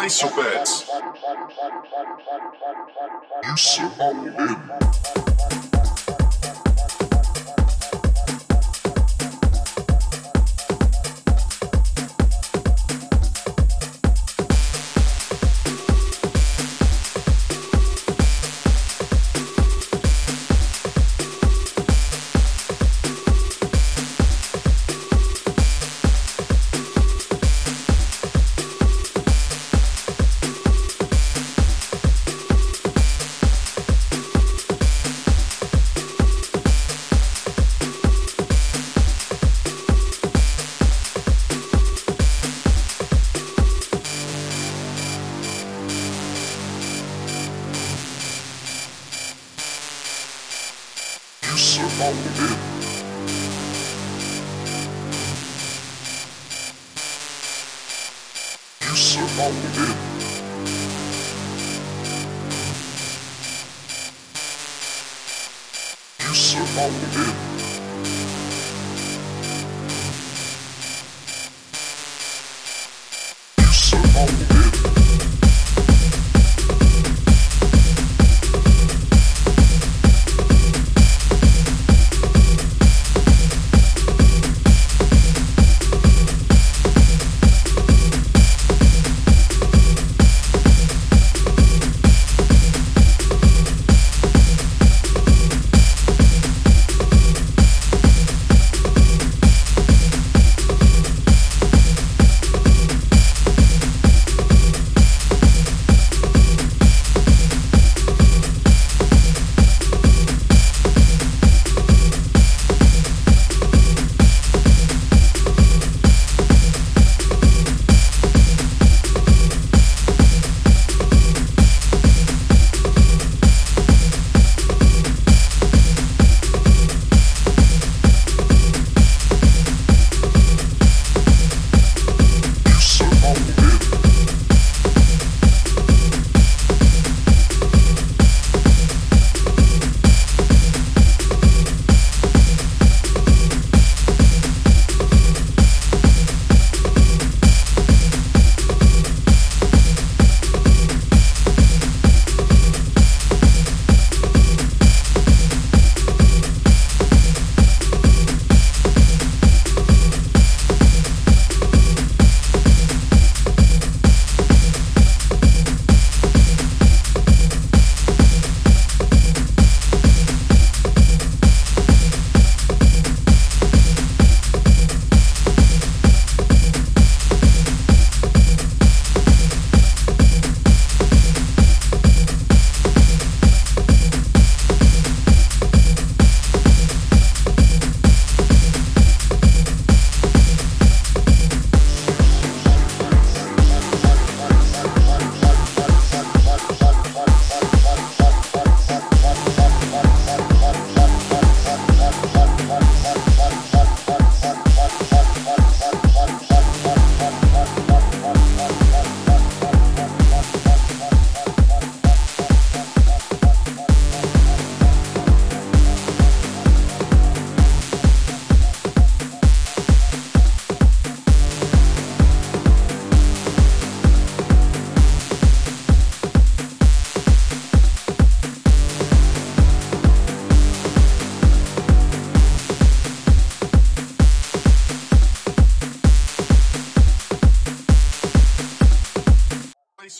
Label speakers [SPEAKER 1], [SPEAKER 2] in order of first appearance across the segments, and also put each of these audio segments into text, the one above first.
[SPEAKER 1] Isobers. You survive In. You survive You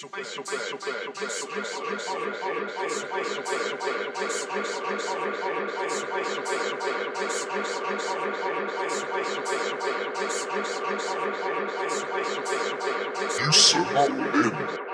[SPEAKER 1] my name.